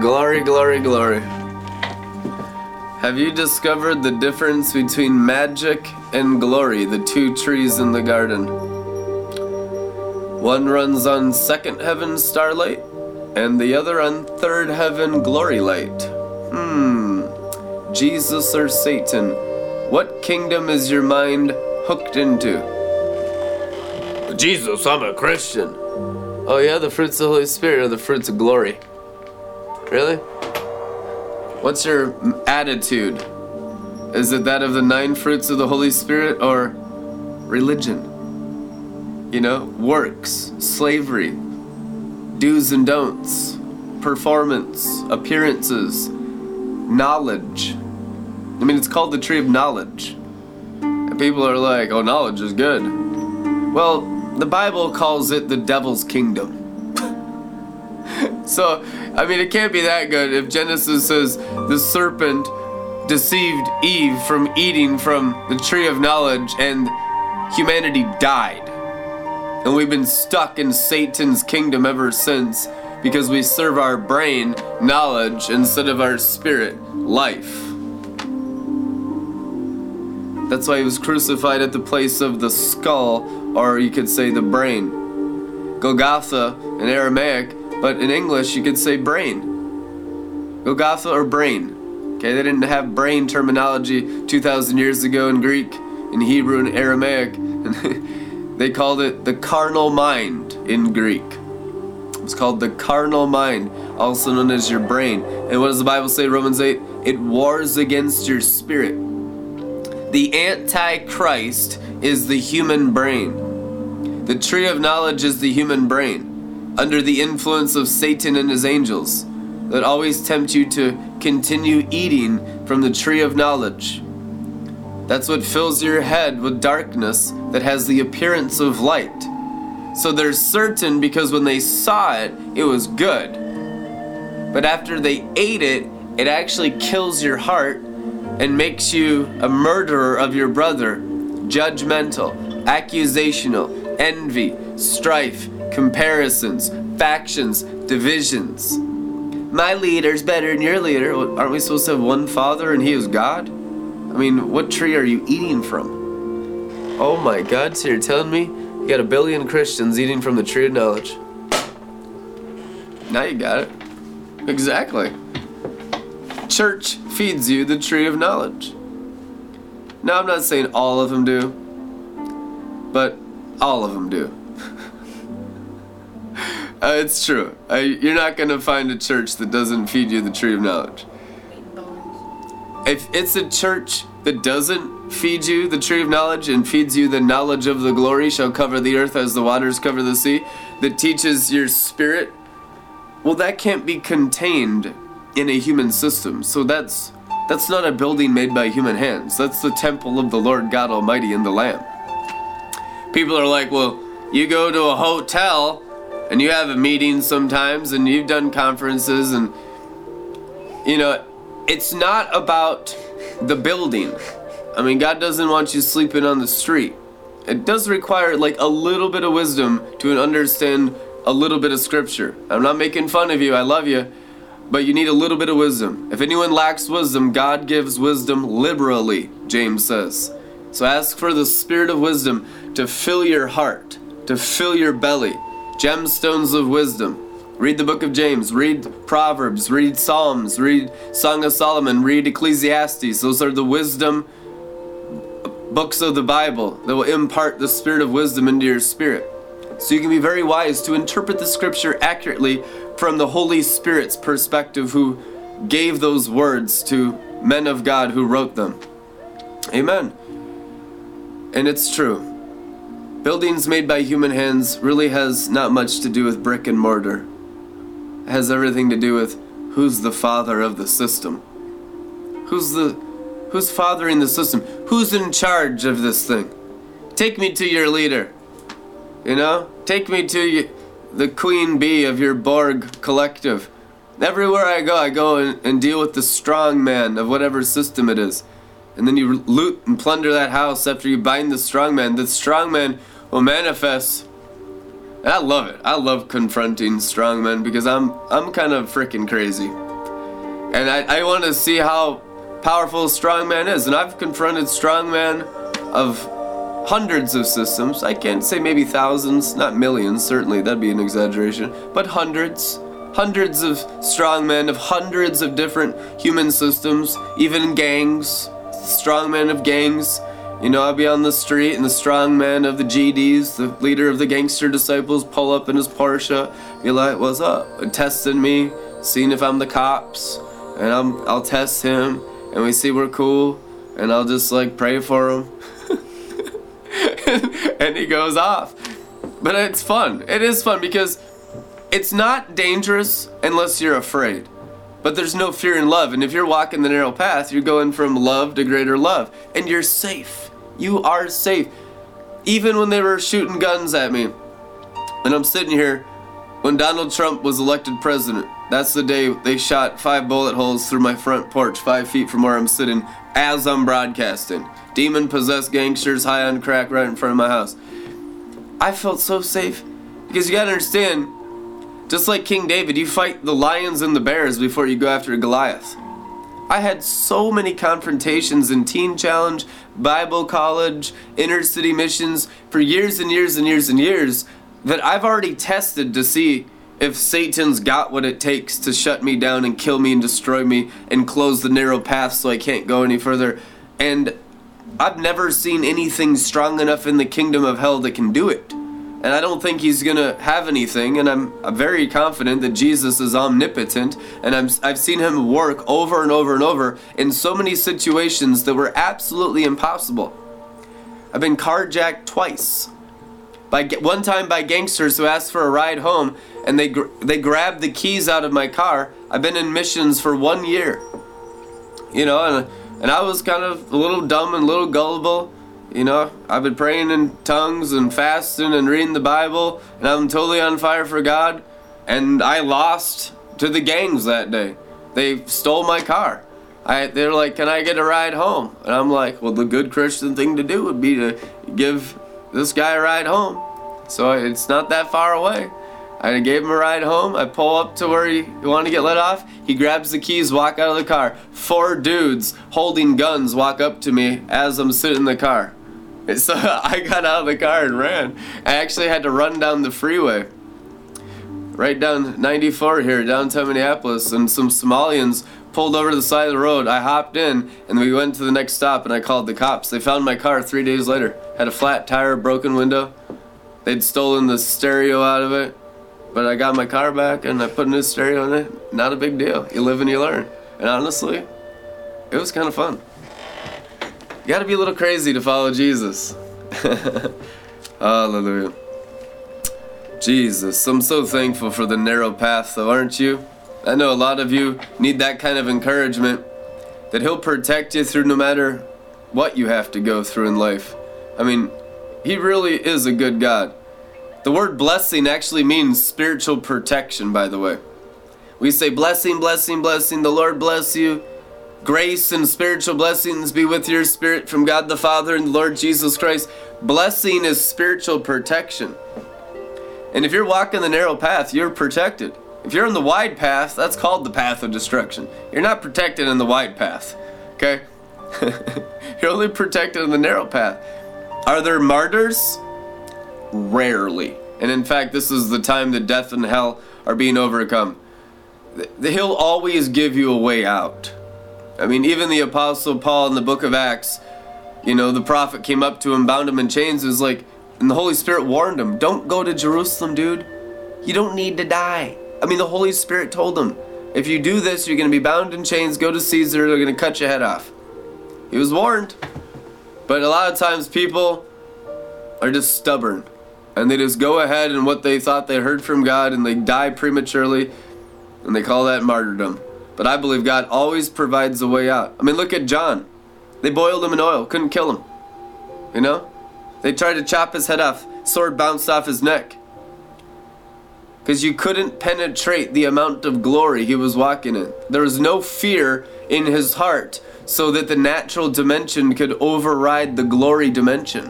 Glory, glory, glory. Have you discovered the difference between magic and glory, the two trees in the garden? One runs on second heaven starlight, and the other on third heaven glory light. Hmm. Jesus or Satan? What kingdom is your mind hooked into? Jesus, I'm a Christian. Oh, yeah, the fruits of the Holy Spirit are the fruits of glory. Really? What's your attitude? Is it that of the nine fruits of the Holy Spirit or religion? You know, works, slavery, do's and don'ts, performance, appearances, knowledge. I mean, it's called the tree of knowledge. And people are like, oh, knowledge is good. Well, the Bible calls it the devil's kingdom. So, I mean, it can't be that good if Genesis says the serpent deceived Eve from eating from the tree of knowledge and humanity died. And we've been stuck in Satan's kingdom ever since because we serve our brain knowledge instead of our spirit life. That's why he was crucified at the place of the skull, or you could say the brain. Golgotha in Aramaic, but in English you could say brain. Golgotha or brain. Okay, they didn't have brain terminology 2,000 years ago in Greek, in Hebrew, and Aramaic. they called it the carnal mind in Greek. It's called the carnal mind, also known as your brain. And what does the Bible say, Romans 8? It wars against your spirit. The Antichrist is the human brain. The tree of knowledge is the human brain, under the influence of Satan and his angels, that always tempt you to continue eating from the tree of knowledge. That's what fills your head with darkness that has the appearance of light. So they're certain because when they saw it, it was good. But after they ate it, it actually kills your heart and makes you a murderer of your brother, judgmental, accusational, envy, strife, comparisons, factions, divisions. My leader's better than your leader. Aren't we supposed to have one father and he is God? I mean, what tree are you eating from? Oh my God, so you're telling me you got a billion Christians eating from the tree of knowledge? Now you got it. Exactly. Church feeds you the tree of knowledge. Now, I'm not saying all of them do, but all of them do. Uh, it's true. Uh, you're not going to find a church that doesn't feed you the tree of knowledge. If it's a church that doesn't feed you the tree of knowledge and feeds you the knowledge of the glory shall cover the earth as the waters cover the sea, that teaches your spirit, well, that can't be contained in a human system. So that's that's not a building made by human hands. That's the temple of the Lord God Almighty and the Lamb. People are like, well, you go to a hotel and you have a meeting sometimes and you've done conferences and you know, it's not about the building. I mean, God doesn't want you sleeping on the street. It does require like a little bit of wisdom to understand a little bit of scripture. I'm not making fun of you. I love you but you need a little bit of wisdom. If anyone lacks wisdom, God gives wisdom liberally, James says. So ask for the spirit of wisdom to fill your heart, to fill your belly. Gemstones of wisdom. Read the book of James, read Proverbs, read Psalms, read Song of Solomon, read Ecclesiastes. Those are the wisdom books of the Bible that will impart the spirit of wisdom into your spirit. So you can be very wise to interpret the scripture accurately from the Holy Spirit's perspective, who gave those words to men of God who wrote them. Amen. And it's true. Buildings made by human hands really has not much to do with brick and mortar. It has everything to do with who's the father of the system. Who's the who's fathering the system? Who's in charge of this thing? Take me to your leader. You know? Take me to you the queen bee of your Borg collective. Everywhere I go, I go and, and deal with the strong man of whatever system it is. And then you loot and plunder that house after you bind the strong man. The strong man will manifest I love it. I love confronting strongmen because I'm I'm kind of freaking crazy. And I, I want to see how powerful a strongman is. And I've confronted strongmen of hundreds of systems. I can't say maybe thousands, not millions, certainly, that'd be an exaggeration, but hundreds. Hundreds of strongmen of hundreds of different human systems, even gangs, strongmen of gangs. You know, I'll be on the street and the strong man of the GDs, the leader of the gangster disciples, pull up in his Porsche, be like, what's up? And testing me, seeing if I'm the cops, and I'm, I'll test him, and we see we're cool, and I'll just like pray for him. and he goes off. But it's fun. It is fun because it's not dangerous unless you're afraid. But there's no fear in love. And if you're walking the narrow path, you're going from love to greater love. And you're safe. You are safe. Even when they were shooting guns at me. And I'm sitting here when Donald Trump was elected president. That's the day they shot five bullet holes through my front porch, five feet from where I'm sitting, as I'm broadcasting. Demon possessed gangsters high on crack right in front of my house. I felt so safe because you gotta understand, just like King David, you fight the lions and the bears before you go after Goliath. I had so many confrontations in Teen Challenge, Bible College, inner city missions for years and years and years and years that I've already tested to see if Satan's got what it takes to shut me down and kill me and destroy me and close the narrow path so I can't go any further. And I've never seen anything strong enough in the kingdom of hell that can do it. And I don't think he's going to have anything. And I'm, very confident that Jesus is omnipotent. And I'm, I've seen him work over and over and over in so many situations that were absolutely impossible. I've been carjacked twice. By, one time by gangsters who asked for a ride home and they, they grabbed the keys out of my car. I've been in missions for one year. You know, and and I was kind of a little dumb and a little gullible. You know, I've been praying in tongues and fasting and reading the Bible, and I'm totally on fire for God. And I lost to the gangs that day. They stole my car. I, they're like, "Can I get a ride home?" And I'm like, "Well, the good Christian thing to do would be to give this guy a ride home." So it's not that far away. I gave him a ride home. I pull up to where he wanted to get let off. He grabs the keys, walk out of the car. Four dudes holding guns walk up to me as I'm sitting in the car. So I got out of the car and ran. I actually had to run down the freeway. Right down 94 here, downtown Minneapolis, and some Somalians pulled over to the side of the road. I hopped in and we went to the next stop and I called the cops. They found my car three days later. Had a flat tire, broken window. They'd stolen the stereo out of it. But I got my car back and I put a new stereo in it. Not a big deal. You live and you learn. And honestly, it was kind of fun. You gotta be a little crazy to follow Jesus. Hallelujah. Jesus, I'm so thankful for the narrow path, though, aren't you? I know a lot of you need that kind of encouragement that He'll protect you through no matter what you have to go through in life. I mean, He really is a good God. The word blessing actually means spiritual protection, by the way. We say, blessing, blessing, blessing, the Lord bless you. Grace and spiritual blessings be with your spirit from God the Father and the Lord Jesus Christ. Blessing is spiritual protection. And if you're walking the narrow path, you're protected. If you're on the wide path, that's called the path of destruction. You're not protected in the wide path, okay? you're only protected in the narrow path. Are there martyrs? Rarely. And in fact, this is the time that death and hell are being overcome. He'll always give you a way out. I mean, even the Apostle Paul in the book of Acts, you know, the prophet came up to him, bound him in chains, was like, and the Holy Spirit warned him, don't go to Jerusalem, dude. You don't need to die. I mean, the Holy Spirit told him, if you do this, you're going to be bound in chains, go to Caesar, they're going to cut your head off. He was warned. But a lot of times people are just stubborn and they just go ahead and what they thought they heard from God and they die prematurely and they call that martyrdom. But I believe God always provides a way out. I mean, look at John. They boiled him in oil, couldn't kill him. You know? They tried to chop his head off, sword bounced off his neck. Because you couldn't penetrate the amount of glory he was walking in. There was no fear in his heart so that the natural dimension could override the glory dimension.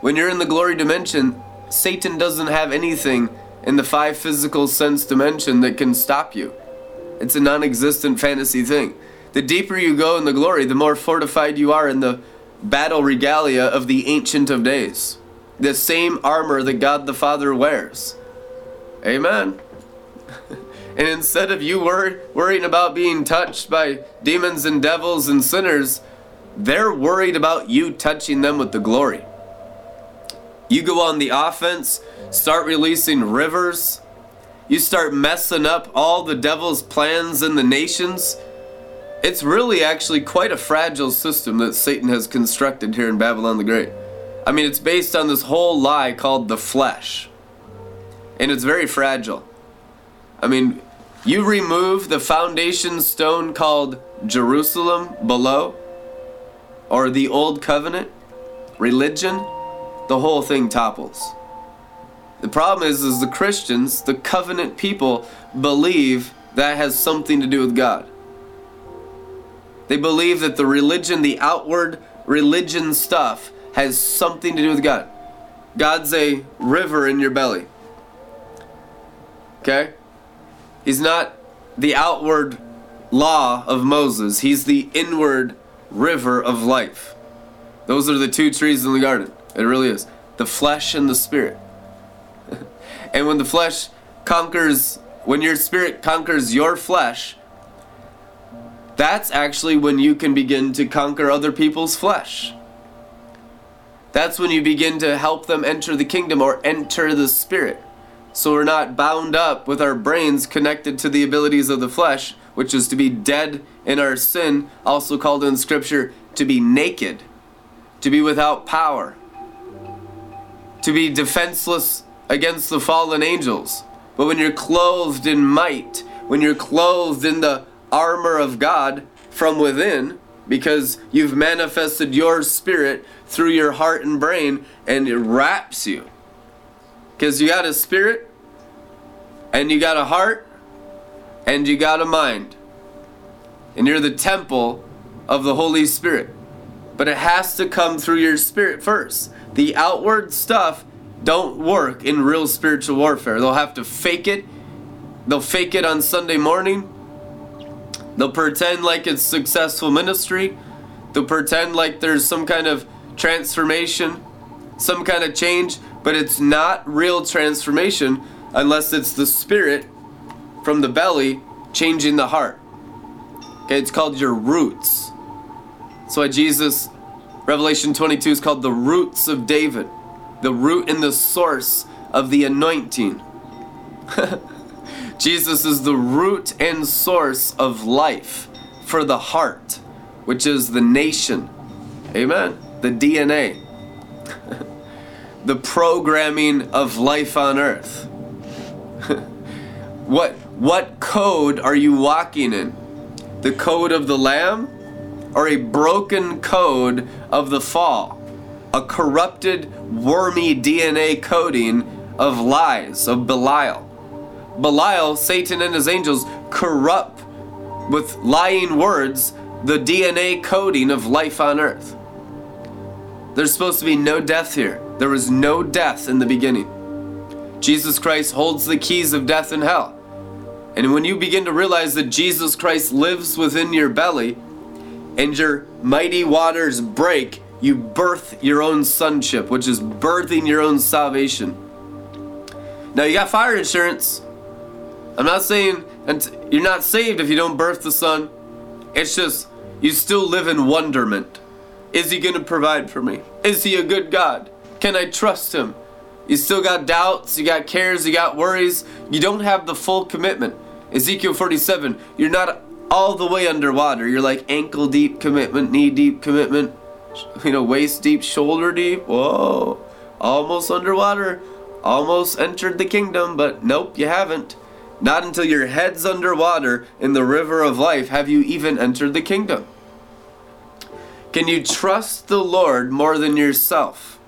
When you're in the glory dimension, Satan doesn't have anything in the five physical sense dimension that can stop you. It's a non existent fantasy thing. The deeper you go in the glory, the more fortified you are in the battle regalia of the Ancient of Days. The same armor that God the Father wears. Amen. and instead of you wor- worrying about being touched by demons and devils and sinners, they're worried about you touching them with the glory. You go on the offense, start releasing rivers, you start messing up all the devil's plans in the nations. It's really actually quite a fragile system that Satan has constructed here in Babylon the Great. I mean, it's based on this whole lie called the flesh. And it's very fragile. I mean, you remove the foundation stone called Jerusalem below, or the Old Covenant, religion, the whole thing topples. The problem is, is the Christians, the covenant people, believe that has something to do with God. They believe that the religion, the outward religion stuff, has something to do with God. God's a river in your belly. Okay? He's not the outward law of Moses, he's the inward river of life. Those are the two trees in the garden. It really is. The flesh and the spirit. And when the flesh conquers, when your spirit conquers your flesh, that's actually when you can begin to conquer other people's flesh. That's when you begin to help them enter the kingdom or enter the spirit. So we're not bound up with our brains connected to the abilities of the flesh, which is to be dead in our sin, also called in Scripture to be naked, to be without power, to be defenseless against the fallen angels. But when you're clothed in might, when you're clothed in the armor of God from within, because you've manifested your spirit through your heart and brain, and it wraps you. Because you got a spirit, and you got a heart, and you got a mind. And you're the temple of the Holy Spirit. But it has to come through your spirit first. The outward stuff don't work in real spiritual warfare. They'll have to fake it. They'll fake it on Sunday morning. They'll pretend like it's successful ministry. They'll pretend like there's some kind of transformation, some kind of change, but it's not real transformation unless it's the spirit from the belly changing the heart. Okay, it's called your roots. That's why Jesus, Revelation 22 is called the roots of David, the root and the source of the anointing. Jesus is the root and source of life for the heart, which is the nation. Amen. The DNA. the programming of life on earth. what what code are you walking in? The code of the lamb or a broken code of the fall? A corrupted, wormy DNA coding of lies, of Belial. Belial, Satan and his angels, corrupt with lying words the DNA coding of life on earth. There's supposed to be no death here. There was no death in the beginning. Jesus Christ holds the keys of death and hell. And when you begin to realize that Jesus Christ lives within your belly and your mighty waters break, you birth your own sonship, which is birthing your own salvation. Now you got fire insurance. I'm not saying you're not saved if you don't birth the son. It's just you still live in wonderment. Is he going to provide for me? Is he a good God? Can I trust him? You still got doubts, you got cares, you got worries. You don't have the full commitment. Ezekiel 47, you're not all the way underwater. You're like ankle deep commitment, knee deep commitment, you know, waist deep, shoulder deep. Whoa, almost underwater. Almost entered the kingdom, but nope, you haven't. Not until your head's underwater in the river of life have you even entered the kingdom. Can you trust the Lord more than yourself?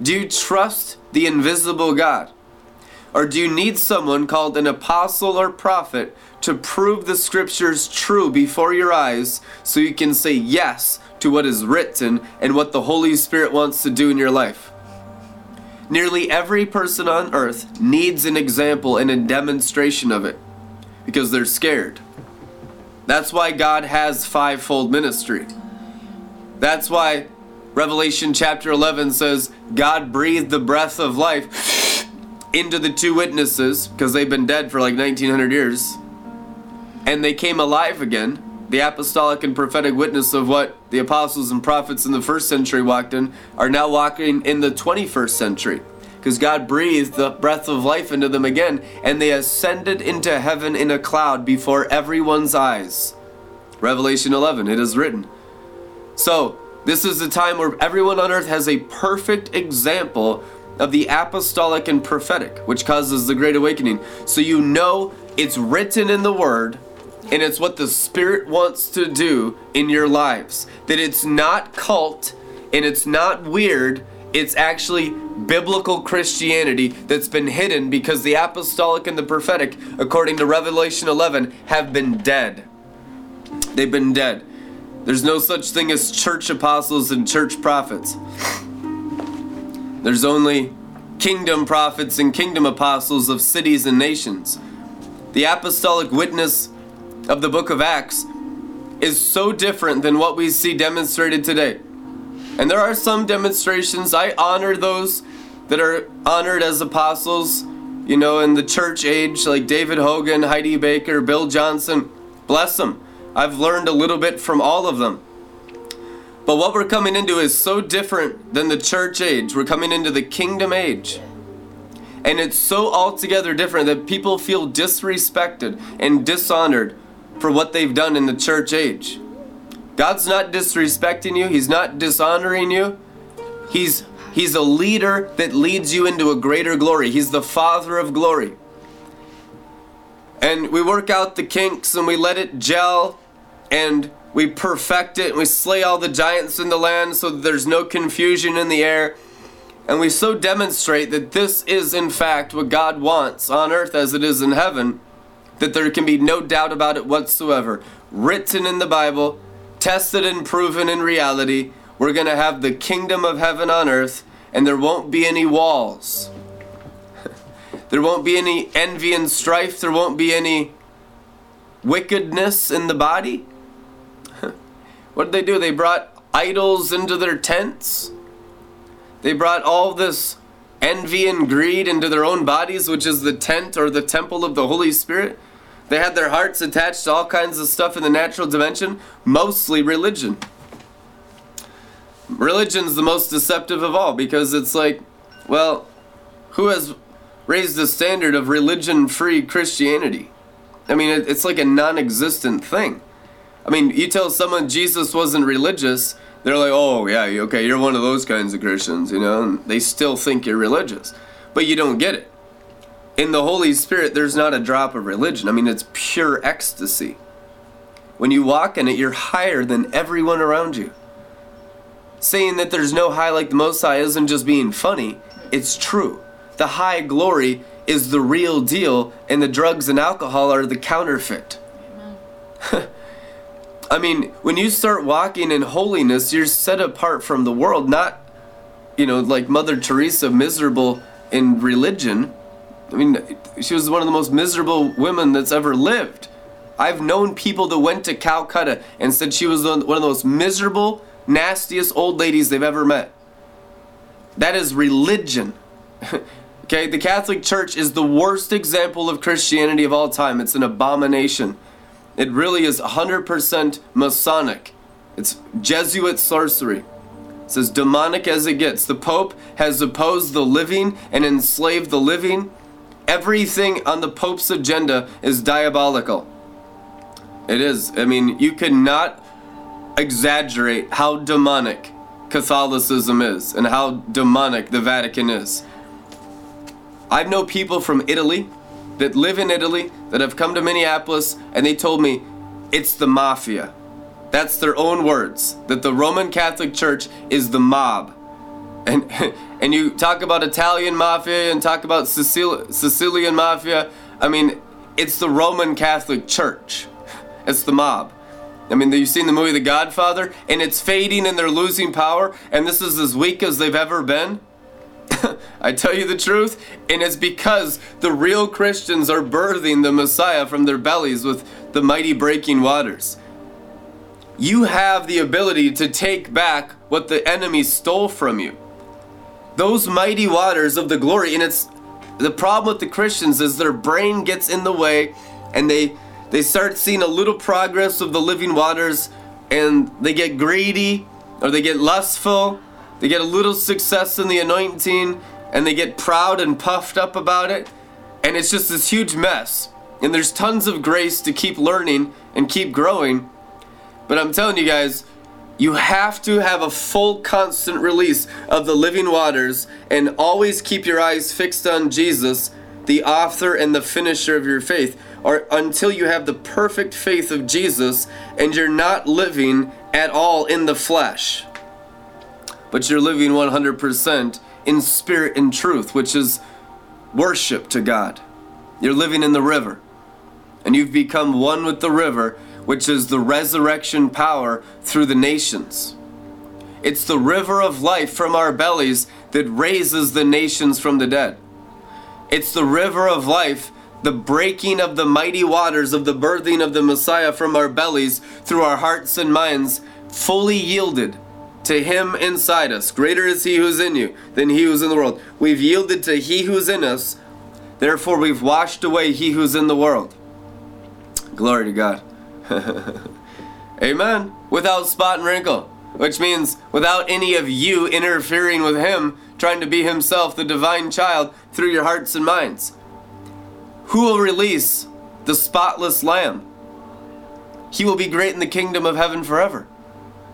Do you trust the invisible God? Or do you need someone called an apostle or prophet to prove the scriptures true before your eyes so you can say yes to what is written and what the Holy Spirit wants to do in your life? Nearly every person on earth needs an example and a demonstration of it because they're scared. That's why God has fivefold ministry. That's why Revelation chapter 11 says God breathed the breath of life into the two witnesses because they've been dead for like 1900 years and they came alive again. The apostolic and prophetic witness of what the apostles and prophets in the first century walked in are now walking in the 21st century because God breathed the breath of life into them again and they ascended into heaven in a cloud before everyone's eyes. Revelation 11, it is written. So, this is the time where everyone on earth has a perfect example of the apostolic and prophetic, which causes the Great Awakening. So you know it's written in the Word and it's what the Spirit wants to do in your lives. That it's not cult and it's not weird, it's actually biblical Christianity that's been hidden because the apostolic and the prophetic, according to Revelation 11, have been dead. They've been dead. There's no such thing as church apostles and church prophets. There's only kingdom prophets and kingdom apostles of cities and nations. The apostolic witness of the book of Acts is so different than what we see demonstrated today. And there are some demonstrations, I honor those that are honored as apostles, you know, in the church age, like David Hogan, Heidi Baker, Bill Johnson. Bless them. I've learned a little bit from all of them. But what we're coming into is so different than the church age. We're coming into the kingdom age. And it's so altogether different that people feel disrespected and dishonored for what they've done in the church age. God's not disrespecting you, He's not dishonoring you. He's He's a leader that leads you into a greater glory. He's the Father of glory. And we work out the kinks and we let it gel and we perfect it and we slay all the giants in the land so that there's no confusion in the air. And we so demonstrate that this is, in fact, what God wants on earth as it is in heaven, that there can be no doubt about it whatsoever. Written in the Bible, tested and proven in reality, we're going to have the kingdom of heaven on earth, and there won't be any walls. there won't be any envy and strife. There won't be any wickedness in the body. what did they do? They brought idols into their tents. They brought all this envy and greed into their own bodies, which is the tent or the temple of the Holy Spirit. They had their hearts attached to all kinds of stuff in the natural dimension, mostly religion. Religion's the most deceptive of all because it's like, well, who has raised the standard of religion free Christianity? I mean, it's like a non existent thing. I mean, you tell someone Jesus wasn't religious, they're like, oh, yeah, okay, you're one of those kinds of Christians, you know, and they still think you're religious. But you don't get it. In the Holy Spirit, there's not a drop of religion. I mean, it's pure ecstasy. When you walk in it, you're higher than everyone around you. Saying that there's no high like the Most High isn't just being funny, it's true. The high glory is the real deal, and the drugs and alcohol are the counterfeit. I mean, when you start walking in holiness, you're set apart from the world, not, you know, like Mother Teresa, miserable in religion. I mean, she was one of the most miserable women that's ever lived. I've known people that went to Calcutta and said she was one of the most miserable, nastiest old ladies they've ever met. That is religion. okay, the Catholic Church is the worst example of Christianity of all time. It's an abomination. It really is 100% Masonic. It's Jesuit sorcery. It's as demonic as it gets. The Pope has opposed the living and enslaved the living. Everything on the Pope's agenda is diabolical. It is. I mean, you cannot exaggerate how demonic Catholicism is and how demonic the Vatican is. I know people from Italy that live in Italy that have come to Minneapolis and they told me it's the mafia. That's their own words. That the Roman Catholic Church is the mob. And and you talk about Italian mafia and talk about Sicil- Sicilian mafia. I mean, it's the Roman Catholic Church. It's the mob. I mean, you've seen the movie The Godfather, and it's fading and they're losing power, and this is as weak as they've ever been. I tell you the truth, and it's because the real Christians are birthing the Messiah from their bellies with the mighty breaking waters. You have the ability to take back what the enemy stole from you. Those mighty waters of the glory, and it's the problem with the Christians is their brain gets in the way and they they start seeing a little progress of the living waters and they get greedy or they get lustful they get a little success in the anointing and they get proud and puffed up about it. And it's just this huge mess. And there's tons of grace to keep learning and keep growing. But I'm telling you guys, you have to have a full constant release of the living waters and always keep your eyes fixed on Jesus, the author and the finisher of your faith, or until you have the perfect faith of Jesus and you're not living at all in the flesh but you're living 100% in spirit and truth, which is worship to God. You're living in the river, and you've become one with the river, which is the resurrection power through the nations. It's the river of life from our bellies that raises the nations from the dead. It's the river of life, the breaking of the mighty waters of the birthing of the Messiah from our bellies through our hearts and minds, fully yielded to him inside us. Greater is he who's in you than he who's in the world. We've yielded to he who's in us, therefore we've washed away he who's in the world. Glory to God. Amen. Without spot and wrinkle, which means without any of you interfering with him, trying to be himself, the divine child, through your hearts and minds. Who will release the spotless lamb? He will be great in the kingdom of heaven forever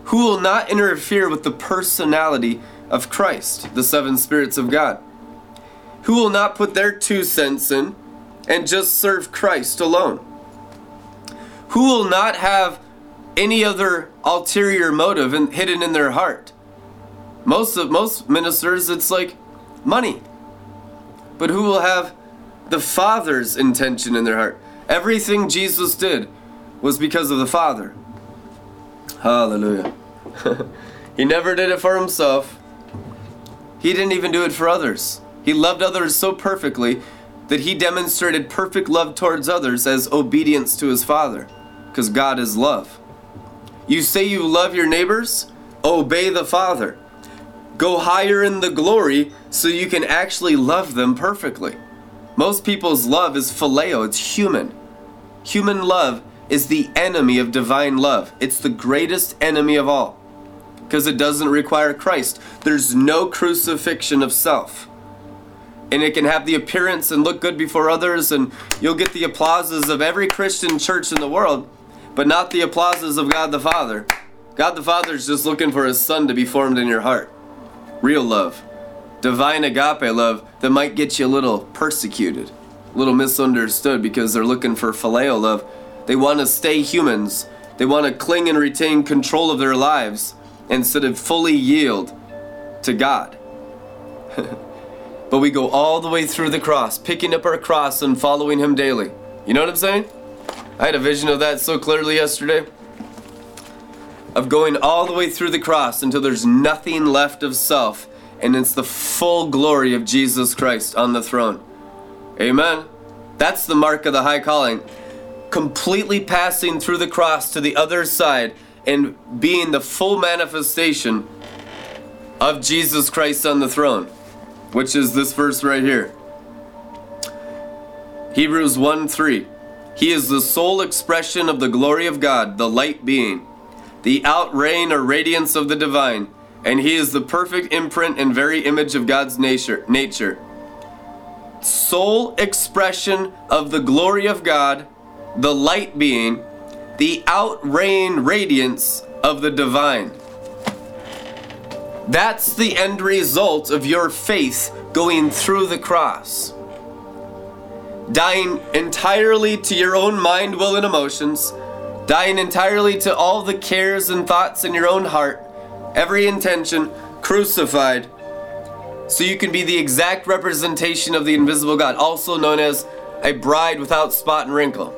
who will not interfere with the personality of Christ, the seven spirits of God, who will not put their two cents in and just serve Christ alone, who will not have any other ulterior motive in, hidden in their heart. Most of most ministers, it's like money, but who will have the Father's intention in their heart? Everything Jesus did was because of the Father. Hallelujah. he never did it for himself. He didn't even do it for others. He loved others so perfectly that he demonstrated perfect love towards others as obedience to his Father, because God is love. You say you love your neighbors? Obey the Father. Go higher in the glory so you can actually love them perfectly. Most people's love is phileo, it's human. Human love is the enemy of divine love. It's the greatest enemy of all because it doesn't require Christ. There's no crucifixion of self. And it can have the appearance and look good before others, and you'll get the applauses of every Christian church in the world, but not the applauses of God the Father. God the Father is just looking for His Son to be formed in your heart. Real love. Divine agape love that might get you a little persecuted, a little misunderstood because they're looking for phileo love they want to stay humans. They want to cling and retain control of their lives instead of fully yield to God. but we go all the way through the cross, picking up our cross and following Him daily. You know what I'm saying? I had a vision of that so clearly yesterday. Of going all the way through the cross until there's nothing left of self, and it's the full glory of Jesus Christ on the throne. Amen. That's the mark of the high calling completely passing through the cross to the other side and being the full manifestation of Jesus Christ on the throne, which is this verse right here. Hebrews 1 3. He is the sole expression of the glory of God, the light being, the outraying or radiance of the divine, and he is the perfect imprint and very image of God's nature. nature. Sole expression of the glory of God the light being, the outraying radiance of the divine. That's the end result of your faith going through the cross. Dying entirely to your own mind, will, and emotions, dying entirely to all the cares and thoughts in your own heart, every intention crucified, so you can be the exact representation of the invisible God, also known as a bride without spot and wrinkle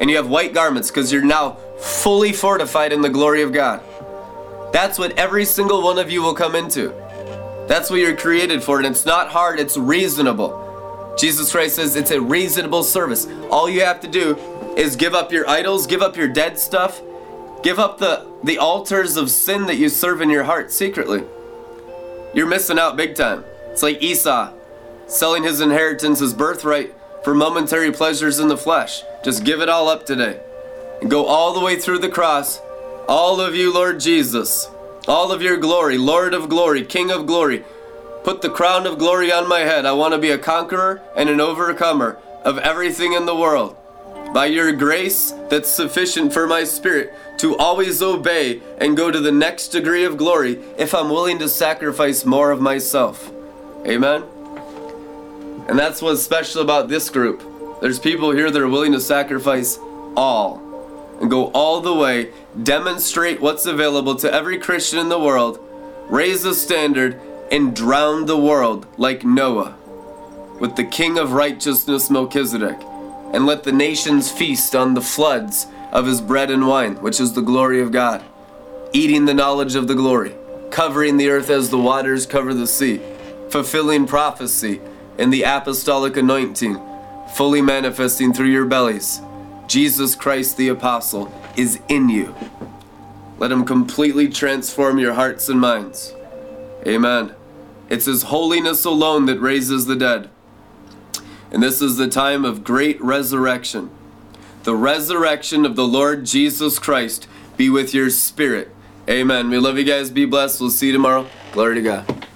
and you have white garments because you're now fully fortified in the glory of God. That's what every single one of you will come into. That's what you're created for, and it's not hard, it's reasonable. Jesus Christ says it's a reasonable service. All you have to do is give up your idols, give up your dead stuff, give up the, the altars of sin that you serve in your heart secretly. You're missing out big time. It's like Esau selling his inheritance, his birthright, for momentary pleasures in the flesh. Just give it all up today. And go all the way through the cross. All of you, Lord Jesus. All of your glory, Lord of glory, King of glory. Put the crown of glory on my head. I want to be a conqueror and an overcomer of everything in the world. By your grace that's sufficient for my spirit to always obey and go to the next degree of glory if I'm willing to sacrifice more of myself. Amen. And that's what's special about this group. There's people here that are willing to sacrifice all and go all the way, demonstrate what's available to every Christian in the world, raise the standard, and drown the world like Noah with the King of righteousness Melchizedek, and let the nations feast on the floods of his bread and wine, which is the glory of God, eating the knowledge of the glory, covering the earth as the waters cover the sea, fulfilling prophecy and the apostolic anointing, fully manifesting through your bellies. Jesus Christ the Apostle is in you. Let him completely transform your hearts and minds. Amen. It's his holiness alone that raises the dead. And this is the time of great resurrection. The resurrection of the Lord Jesus Christ be with your spirit. Amen. We love you guys. Be blessed. We'll see you tomorrow. Glory to God.